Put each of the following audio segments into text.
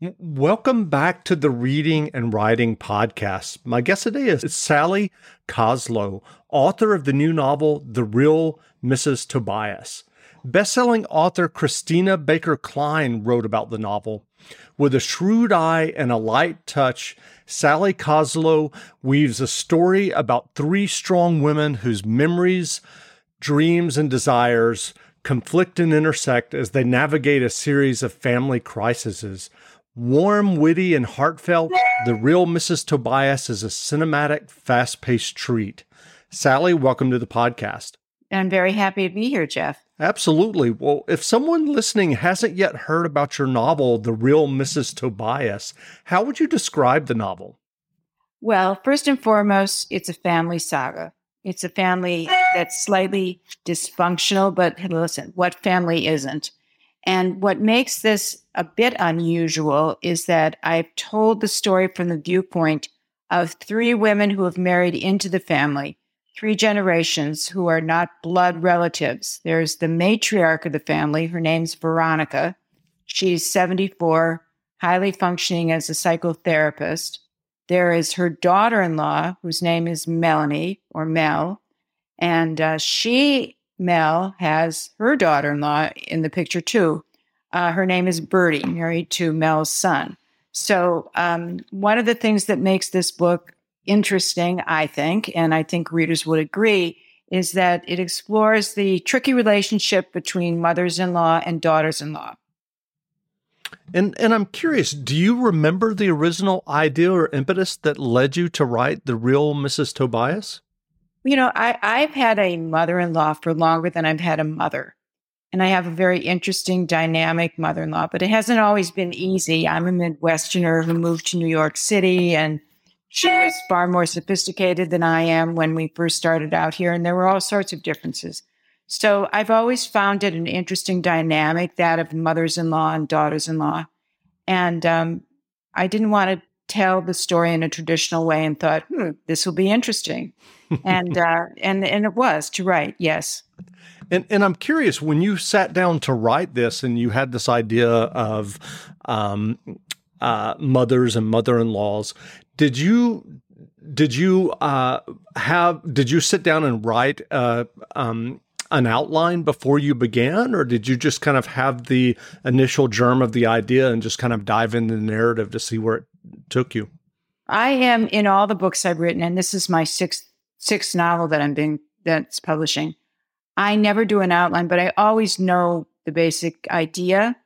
Welcome back to the Reading and Writing Podcast. My guest today is Sally Koslow, author of the new novel, The Real Mrs. Tobias. Bestselling author Christina Baker Kline wrote about the novel. With a shrewd eye and a light touch, Sally Koslow weaves a story about three strong women whose memories, dreams, and desires conflict and intersect as they navigate a series of family crises. Warm, witty, and heartfelt, The Real Mrs. Tobias is a cinematic, fast paced treat. Sally, welcome to the podcast. I'm very happy to be here, Jeff. Absolutely. Well, if someone listening hasn't yet heard about your novel, The Real Mrs. Tobias, how would you describe the novel? Well, first and foremost, it's a family saga. It's a family that's slightly dysfunctional, but listen, what family isn't? And what makes this a bit unusual is that I've told the story from the viewpoint of three women who have married into the family, three generations who are not blood relatives. There's the matriarch of the family. Her name's Veronica. She's 74, highly functioning as a psychotherapist. There is her daughter in law, whose name is Melanie or Mel. And uh, she, Mel, has her daughter in law in the picture too. Uh, her name is Bertie, married to Mel's son. So, um, one of the things that makes this book interesting, I think, and I think readers would agree, is that it explores the tricky relationship between mothers in law and daughters in law. And and I'm curious, do you remember the original idea or impetus that led you to write the real Mrs. Tobias? You know, I, I've had a mother-in-law for longer than I've had a mother. And I have a very interesting, dynamic mother-in-law, but it hasn't always been easy. I'm a Midwesterner who moved to New York City and she was far more sophisticated than I am when we first started out here, and there were all sorts of differences. So I've always found it an interesting dynamic, that of mothers in law and daughters in law. And um, I didn't want to tell the story in a traditional way and thought, hmm, this will be interesting. and, uh, and, and it was to write, yes. And, and I'm curious when you sat down to write this and you had this idea of um, uh, mothers and mother in laws, did you did you uh, have did you sit down and write uh, um, an outline before you began, or did you just kind of have the initial germ of the idea and just kind of dive into the narrative to see where it took you? I am in all the books I've written, and this is my sixth sixth novel that I'm being that's publishing. I never do an outline, but I always know the basic idea,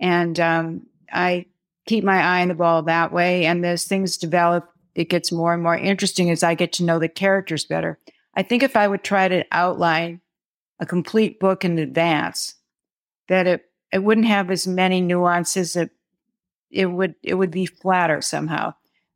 and um, I keep my eye on the ball that way. And as things develop, it gets more and more interesting as I get to know the characters better. I think if I would try to outline a complete book in advance, that it it wouldn't have as many nuances. It it would it would be flatter somehow,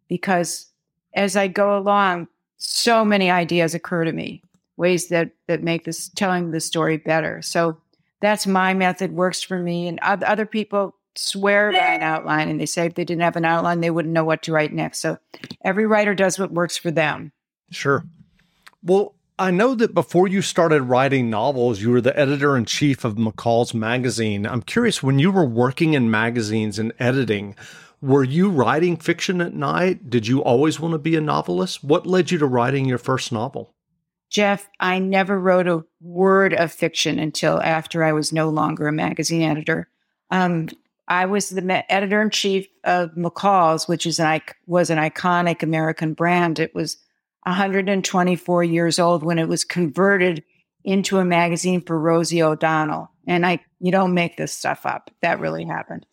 because as I go along, so many ideas occur to me, ways that that make this telling the story better. So that's my method works for me, and other people swear by an outline, and they say if they didn't have an outline, they wouldn't know what to write next. So every writer does what works for them. Sure. Well, I know that before you started writing novels, you were the editor in chief of McCall's magazine. I'm curious, when you were working in magazines and editing, were you writing fiction at night? Did you always want to be a novelist? What led you to writing your first novel? Jeff, I never wrote a word of fiction until after I was no longer a magazine editor. Um, I was the editor in chief of McCall's, which is an was an iconic American brand. It was 124 years old when it was converted into a magazine for Rosie O'Donnell. And I, you don't make this stuff up. That really happened.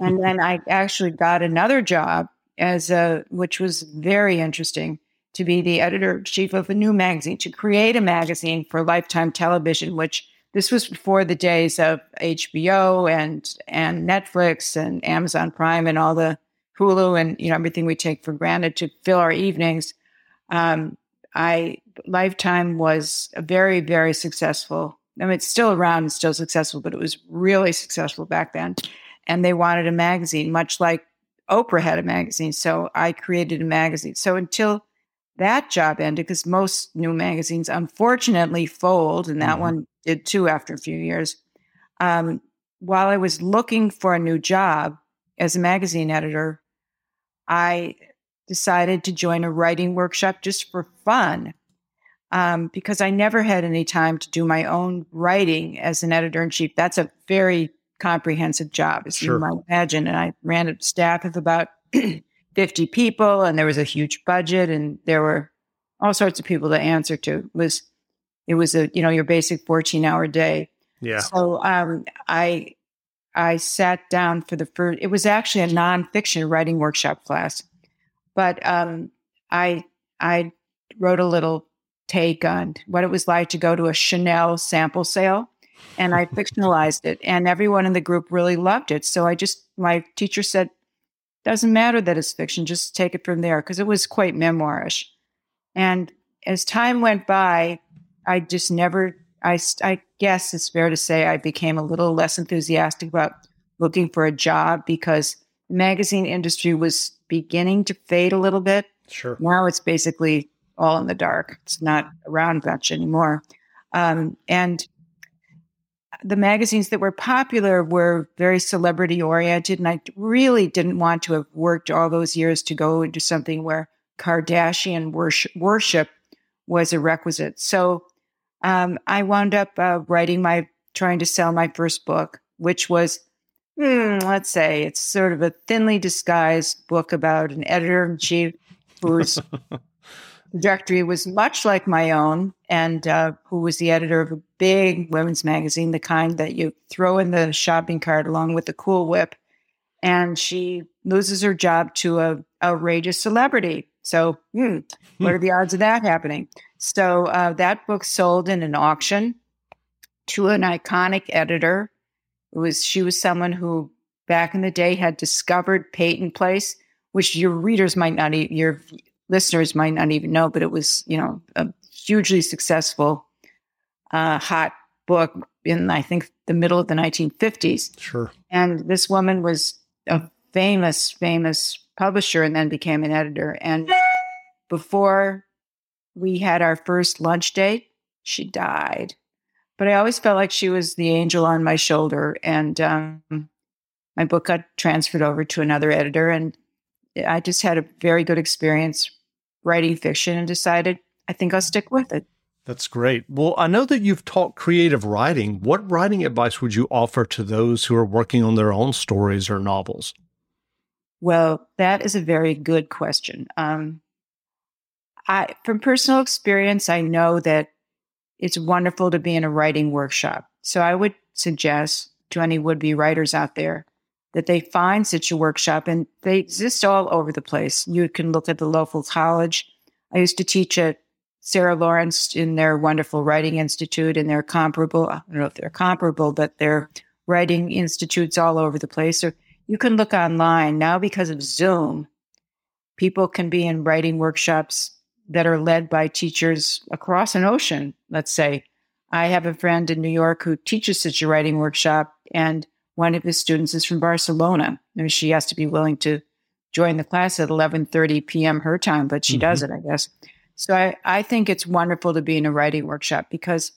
and then I actually got another job as a, which was very interesting to be the editor chief of a new magazine, to create a magazine for Lifetime Television, which this was before the days of HBO and and Netflix and Amazon Prime and all the Hulu and you know everything we take for granted to fill our evenings. Um, I Lifetime was very very successful. I mean, it's still around and still successful, but it was really successful back then. And they wanted a magazine, much like Oprah had a magazine. So I created a magazine. So until that job ended, because most new magazines unfortunately fold, and that mm-hmm. one did too after a few years. Um, while I was looking for a new job, as a magazine editor, I decided to join a writing workshop just for fun um, because I never had any time to do my own writing as an editor in chief. That's a very comprehensive job, as sure. you might imagine. And I ran a staff of about 50 people, and there was a huge budget, and there were all sorts of people to answer to. It was it was a you know your basic 14 hour day. Yeah. So um, I I sat down for the first. It was actually a nonfiction writing workshop class, but um, I I wrote a little take on what it was like to go to a Chanel sample sale, and I fictionalized it, and everyone in the group really loved it. So I just my teacher said, "Doesn't matter that it's fiction, just take it from there," because it was quite memoirish. And as time went by, I just never I, I guess it's fair to say I became a little less enthusiastic about looking for a job because the magazine industry was beginning to fade a little bit. Sure. Now it's basically all in the dark. It's not around much anymore. Um, and the magazines that were popular were very celebrity oriented. And I really didn't want to have worked all those years to go into something where Kardashian worship, worship was a requisite. So um, I wound up uh, writing my, trying to sell my first book, which was, hmm, let's say, it's sort of a thinly disguised book about an editor in chief whose trajectory was much like my own, and uh, who was the editor of a big women's magazine, the kind that you throw in the shopping cart along with the Cool Whip. And she loses her job to a outrageous celebrity. So, hmm, what are the odds of that happening? So uh, that book sold in an auction to an iconic editor. It was she was someone who back in the day had discovered Peyton Place, which your readers might not, e- your listeners might not even know, but it was you know a hugely successful, uh, hot book in I think the middle of the 1950s. Sure. And this woman was a famous, famous publisher, and then became an editor. And before we had our first lunch date, she died. But I always felt like she was the angel on my shoulder. And um, my book got transferred over to another editor. And I just had a very good experience writing fiction and decided I think I'll stick with it. That's great. Well, I know that you've taught creative writing. What writing advice would you offer to those who are working on their own stories or novels? Well, that is a very good question. Um, I, from personal experience, I know that it's wonderful to be in a writing workshop. So I would suggest to any would be writers out there that they find such a workshop and they exist all over the place. You can look at the local college. I used to teach at Sarah Lawrence in their wonderful writing institute and they're comparable. I don't know if they're comparable, but they're writing institutes all over the place. Or you can look online now because of Zoom. People can be in writing workshops that are led by teachers across an ocean, let's say. I have a friend in New York who teaches such a writing workshop, and one of his students is from Barcelona. And she has to be willing to join the class at 11.30 p.m. her time, but she mm-hmm. does it, I guess. So I, I think it's wonderful to be in a writing workshop because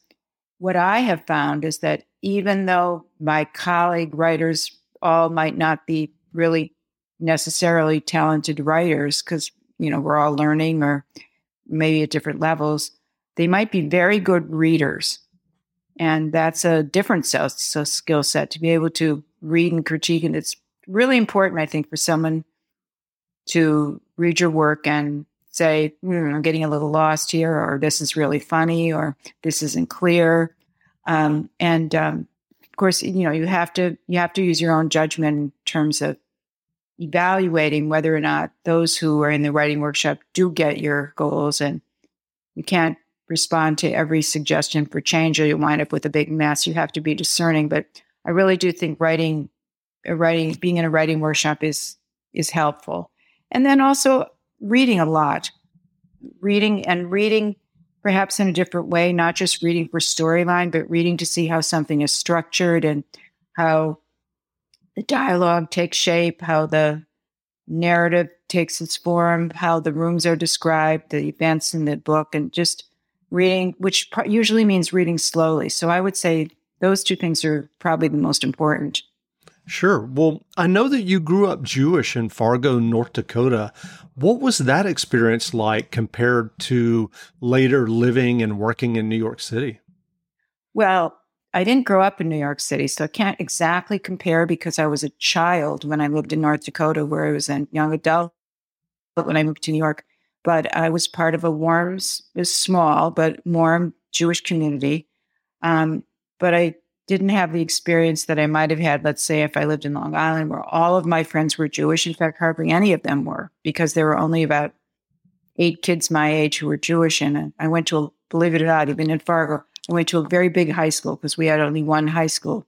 what I have found is that even though my colleague writers all might not be really necessarily talented writers, because, you know, we're all learning or maybe at different levels, they might be very good readers. And that's a different skill set to be able to read and critique. And it's really important, I think, for someone to read your work and say, mm, I'm getting a little lost here, or this is really funny, or this isn't clear. Um, and um, of course, you know, you have to you have to use your own judgment in terms of evaluating whether or not those who are in the writing workshop do get your goals and you can't respond to every suggestion for change or you wind up with a big mess. You have to be discerning but i really do think writing writing being in a writing workshop is is helpful. And then also reading a lot. Reading and reading perhaps in a different way not just reading for storyline but reading to see how something is structured and how the dialogue takes shape, how the narrative takes its form, how the rooms are described, the events in the book, and just reading, which usually means reading slowly. So I would say those two things are probably the most important. Sure. Well, I know that you grew up Jewish in Fargo, North Dakota. What was that experience like compared to later living and working in New York City? Well, I didn't grow up in New York City, so I can't exactly compare because I was a child when I lived in North Dakota, where I was a young adult But when I moved to New York. But I was part of a warm, small but warm Jewish community. Um, but I didn't have the experience that I might have had, let's say, if I lived in Long Island, where all of my friends were Jewish. In fact, hardly any of them were, because there were only about eight kids my age who were Jewish. And I went to, believe it or not, even in Fargo, I went to a very big high school because we had only one high school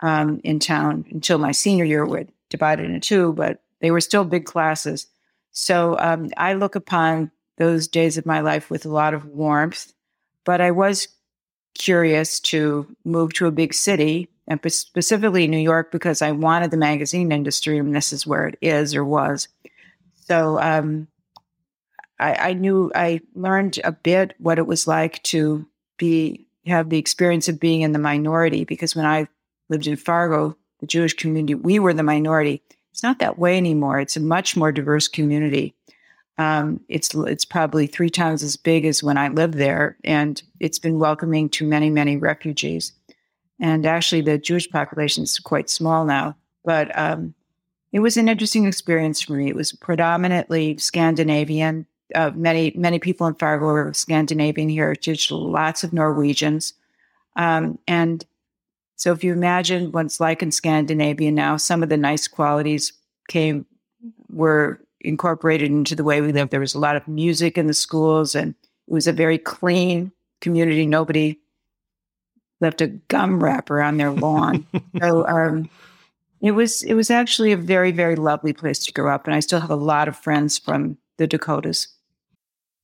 um, in town until my senior year. We divided into two, but they were still big classes. So um, I look upon those days of my life with a lot of warmth, but I was curious to move to a big city and specifically New York because I wanted the magazine industry, and this is where it is or was. So um, I, I, knew I learned a bit what it was like to be have the experience of being in the minority because when I lived in Fargo, the Jewish community, we were the minority. It's not that way anymore. It's a much more diverse community. Um, it's it's probably three times as big as when I lived there, and it's been welcoming to many many refugees. And actually, the Jewish population is quite small now, but um, it was an interesting experience for me. It was predominantly Scandinavian. Uh, many many people in Fargo are Scandinavian heritage. Lots of Norwegians, um, and so if you imagine what it's like in Scandinavia now, some of the nice qualities came were incorporated into the way we lived. There was a lot of music in the schools, and it was a very clean community. Nobody left a gum wrapper on their lawn. so um, it was it was actually a very very lovely place to grow up, and I still have a lot of friends from the Dakotas.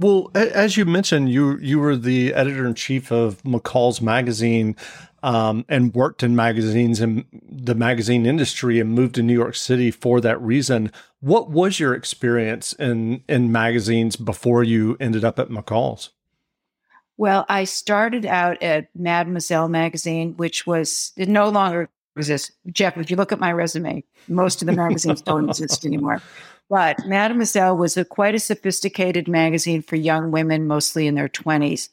Well, as you mentioned, you you were the editor in chief of McCall's magazine, um, and worked in magazines and the magazine industry, and moved to New York City for that reason. What was your experience in in magazines before you ended up at McCall's? Well, I started out at Mademoiselle magazine, which was no longer exists. Jeff, if you look at my resume, most of the magazines don't exist anymore. But Mademoiselle was a quite a sophisticated magazine for young women, mostly in their 20s.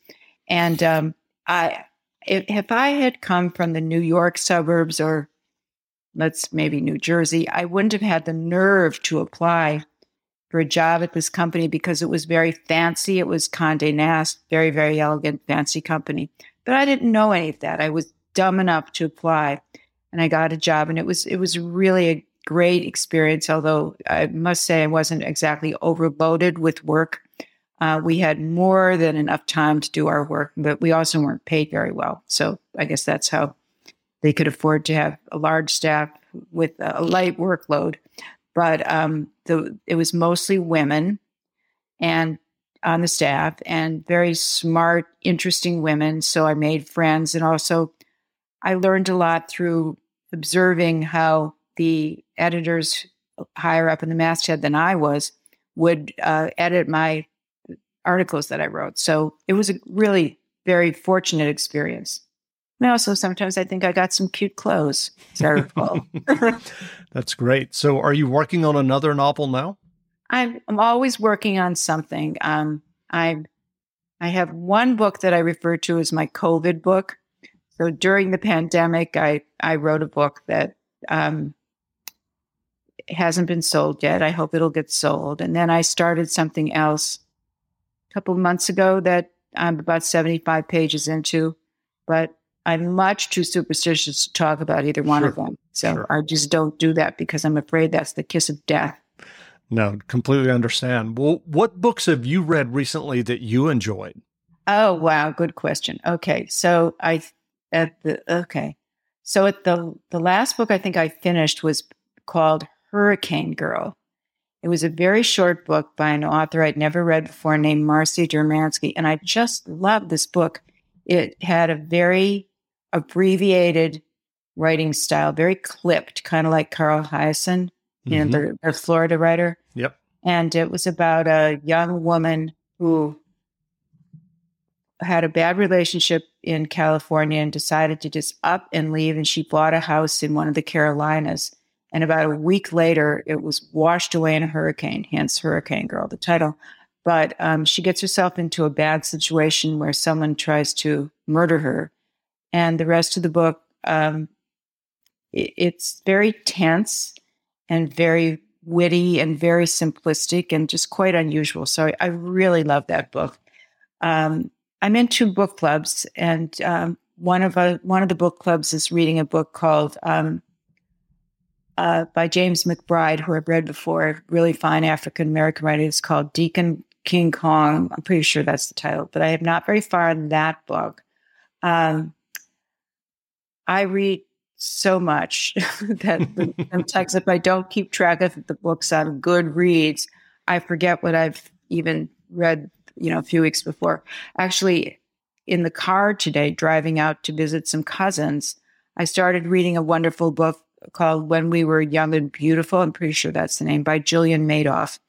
And um, I, if, if I had come from the New York suburbs or let's maybe New Jersey, I wouldn't have had the nerve to apply for a job at this company because it was very fancy. It was Condé Nast, very, very elegant, fancy company. But I didn't know any of that. I was dumb enough to apply and I got a job and it was it was really a great experience, although I must say I wasn't exactly overloaded with work. Uh, we had more than enough time to do our work, but we also weren't paid very well. So I guess that's how they could afford to have a large staff with a light workload. But um, the, it was mostly women and on the staff and very smart, interesting women. So I made friends and also I learned a lot through observing how the editors higher up in the masthead than I was would uh, edit my articles that I wrote. So it was a really very fortunate experience. And also, sometimes I think I got some cute clothes. That's great. So, are you working on another novel now? I'm, I'm always working on something. Um, I I have one book that I refer to as my COVID book. So during the pandemic, I I wrote a book that um, hasn't been sold yet. I hope it'll get sold. And then I started something else a couple of months ago that I'm about 75 pages into, but I'm much too superstitious to talk about either one Sure. of them. So Sure. I just don't do that because I'm afraid that's the kiss of death. No, completely understand. Well, what books have you read recently that you enjoyed? Oh wow, good question. Okay, so I at the okay, so at the the last book I think I finished was called Hurricane Girl. It was a very short book by an author I'd never read before named Marcy Dermansky, and I just loved this book. It had a very abbreviated writing style, very clipped, kind of like Carl Hiaasen, you Mhm. know, the, the Florida writer Yep. and it was about a young woman who had a bad relationship in California and decided to just up and leave. And she bought a house in one of the Carolinas. And about a week later, it was washed away in a hurricane, hence Hurricane Girl, the title. But um, she gets herself into a bad situation where someone tries to murder her. And the rest of the book, um, i- it's very tense and very witty and very simplistic and just quite unusual. So I, I really love that book. Um, I'm in two book clubs, and um, one of a, one of the book clubs is reading a book called um, uh, by James McBride, who I've read before, a really fine African American writer. It's called Deacon King Kong. I'm pretty sure that's the title, but I am not very far in that book. Um, I read so much that sometimes if I don't keep track of the books on Goodreads, I forget what I've even read, you know, a few weeks before. Actually, in the car today, driving out to visit some cousins, I started reading a wonderful book called When We Were Young and Beautiful. I'm pretty sure that's the name by Jillian Medoff,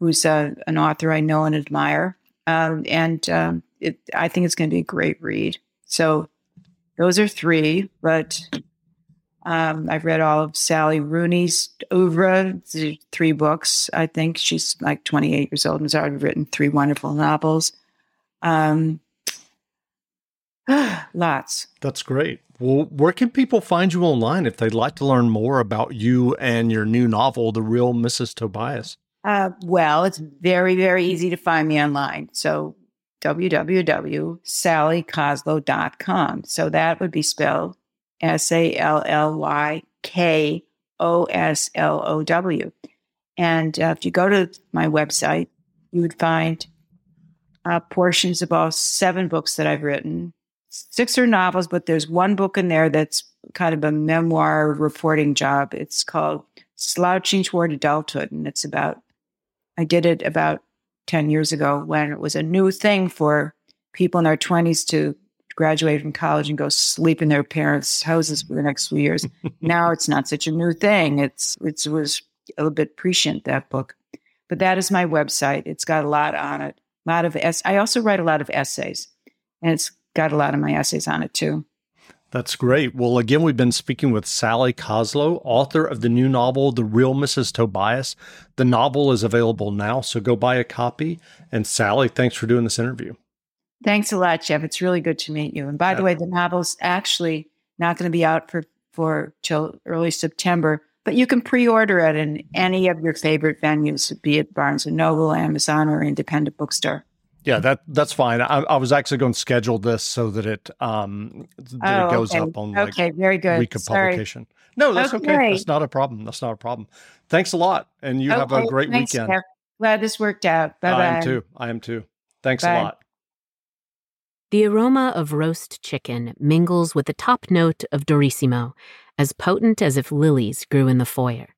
who's uh, an author I know and admire. Um, and um, it, I think it's going to be a great read. So those are three, but um, I've read all of Sally Rooney's oeuvre, three books. I think she's like 28 years old and has already written three wonderful novels. Um, lots. That's great. Well, where can people find you online if they'd like to learn more about you and your new novel, The Real Mrs. Tobias? Uh, well, it's very, very easy to find me online. So www.sallykoslow.com. So that would be spelled S A L L Y K O S L O W. And uh, if you go to my website, you would find uh, portions of all seven books that I've written. Six are novels, but there's one book in there that's kind of a memoir reporting job. It's called Slouching Toward Adulthood, and it's about, I did it about 10 years ago when it was a new thing for people in their 20s to graduate from college and go sleep in their parents' houses for the next few years. now it's not such a new thing. It's it was a little bit prescient that book, but that is my website. It's got a lot on it. A lot of es- I also write a lot of essays, and it's got a lot of my essays on it too. That's great. Well, again, we've been speaking with Sally Koslow, author of the new novel, The Real Mrs. Tobias. The novel is available now, so go buy a copy. And Sally, thanks for doing this interview. Thanks a lot, Jeff. It's really good to meet you. And by the way, the novel's actually not going to be out for for till early September, but you can pre-order it in any of your favorite venues, be it Barnes and Noble, Amazon, or independent bookstore. Yeah, that that's fine. I, I was actually going to schedule this so that it um that Oh, it goes okay. up on like okay, very good. week of Sorry. publication. No, that's okay. Okay. That's not a problem. That's not a problem. Thanks a lot, and you have a great thanks, weekend. Jeff. Glad this worked out. Bye I am too. I am too. Thanks Bye. a lot. The aroma of roast chicken mingles with the top note of Diorissimo, as potent as if lilies grew in the foyer.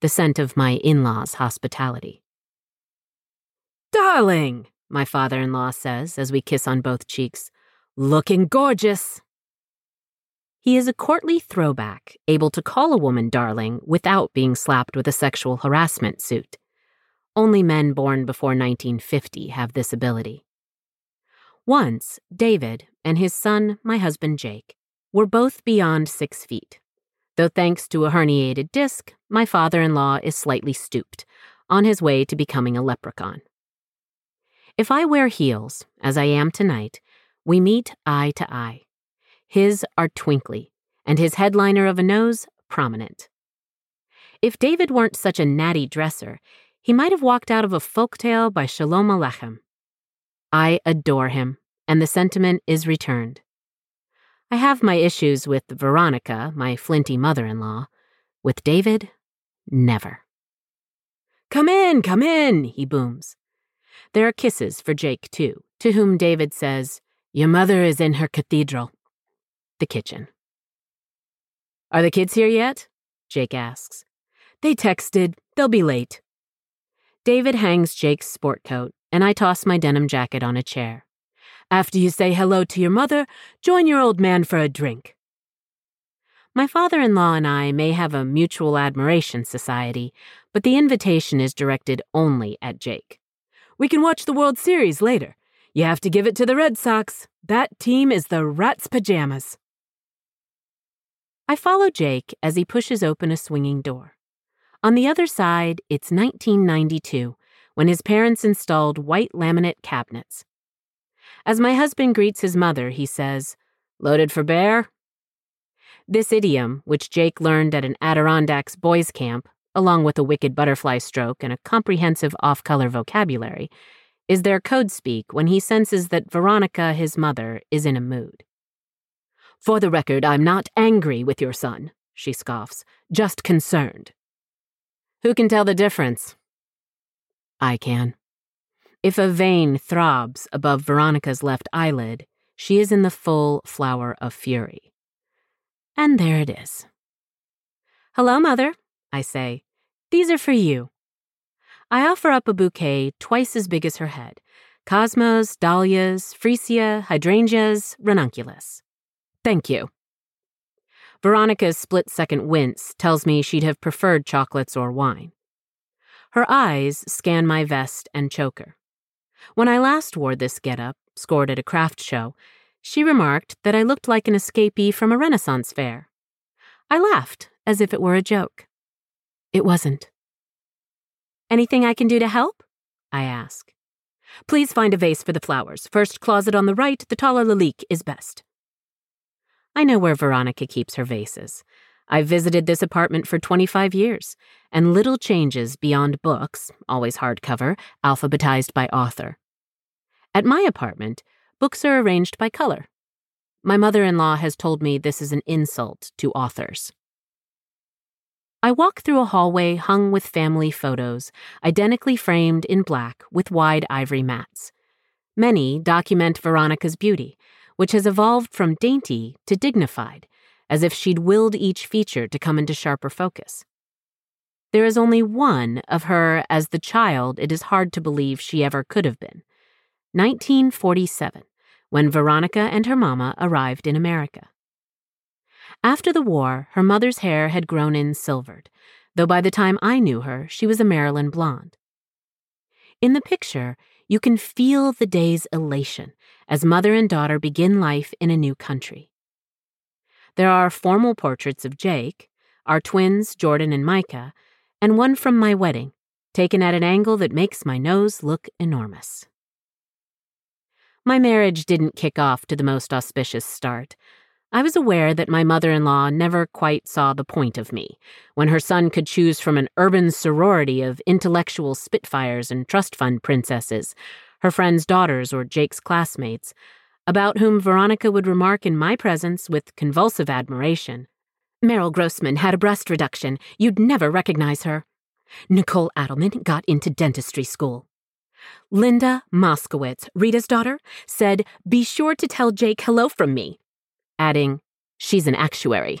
The scent of my in law's hospitality. Darling, my father in law says as we kiss on both cheeks, looking gorgeous. He is a courtly throwback, able to call a woman darling without being slapped with a sexual harassment suit. Only men born before 1950 have this ability. Once, David and his son, my husband Jake, were both beyond six feet. Though thanks to a herniated disc, my father in law is slightly stooped, on his way to becoming a leprechaun. If I wear heels, as I am tonight, we meet eye to eye. His are twinkly, and his headliner of a nose prominent. If David weren't such a natty dresser, he might have walked out of a folk tale by Shalom Aleichem. I adore him, and the sentiment is returned. I have my issues with Veronica, my flinty mother in law. With David, never. Come in, come in, he booms. There are kisses for Jake, too, to whom David says, Your mother is in her cathedral. The kitchen. Are the kids here yet? Jake asks. They texted. They'll be late. David hangs Jake's sport coat, and I toss my denim jacket on a chair. After you say hello to your mother, join your old man for a drink. My father in law and I may have a mutual admiration society, but the invitation is directed only at Jake. We can watch the World Series later. You have to give it to the Red Sox. That team is the rat's pajamas. I follow Jake as he pushes open a swinging door. On the other side, it's 1992, when his parents installed white laminate cabinets. As my husband greets his mother, he says, Loaded for bear? This idiom, which Jake learned at an Adirondacks boys' camp, along with a wicked butterfly stroke and a comprehensive off color vocabulary, is their code speak when he senses that Veronica, his mother, is in a mood. For the record, I'm not angry with your son, she scoffs, just concerned. Who can tell the difference? I can. If a vein throbs above Veronica's left eyelid, she is in the full flower of fury. And there it is. Hello, Mother, I say, these are for you. I offer up a bouquet twice as big as her head cosmos, dahlias, freesia, hydrangeas, ranunculus. Thank you. Veronica's split second wince tells me she'd have preferred chocolates or wine. Her eyes scan my vest and choker. When I last wore this getup, scored at a craft show, she remarked that I looked like an escapee from a Renaissance fair. I laughed as if it were a joke. It wasn't. Anything I can do to help? I ask. Please find a vase for the flowers. First closet on the right, the taller Lalique is best. I know where Veronica keeps her vases. I've visited this apartment for 25 years, and little changes beyond books, always hardcover, alphabetized by author. At my apartment, books are arranged by color. My mother in law has told me this is an insult to authors. I walk through a hallway hung with family photos, identically framed in black with wide ivory mats. Many document Veronica's beauty, which has evolved from dainty to dignified, as if she'd willed each feature to come into sharper focus. There is only one of her as the child it is hard to believe she ever could have been. 1947, when Veronica and her mama arrived in America. After the war, her mother's hair had grown in silvered, though by the time I knew her, she was a Maryland blonde. In the picture, you can feel the day's elation as mother and daughter begin life in a new country. There are formal portraits of Jake, our twins, Jordan and Micah, and one from my wedding, taken at an angle that makes my nose look enormous. My marriage didn't kick off to the most auspicious start. I was aware that my mother in law never quite saw the point of me, when her son could choose from an urban sorority of intellectual spitfires and trust fund princesses, her friends' daughters or Jake's classmates, about whom Veronica would remark in my presence with convulsive admiration. Meryl Grossman had a breast reduction. You'd never recognize her. Nicole Adelman got into dentistry school. Linda Moskowitz, Rita's daughter, said, Be sure to tell Jake hello from me adding, She's an actuary.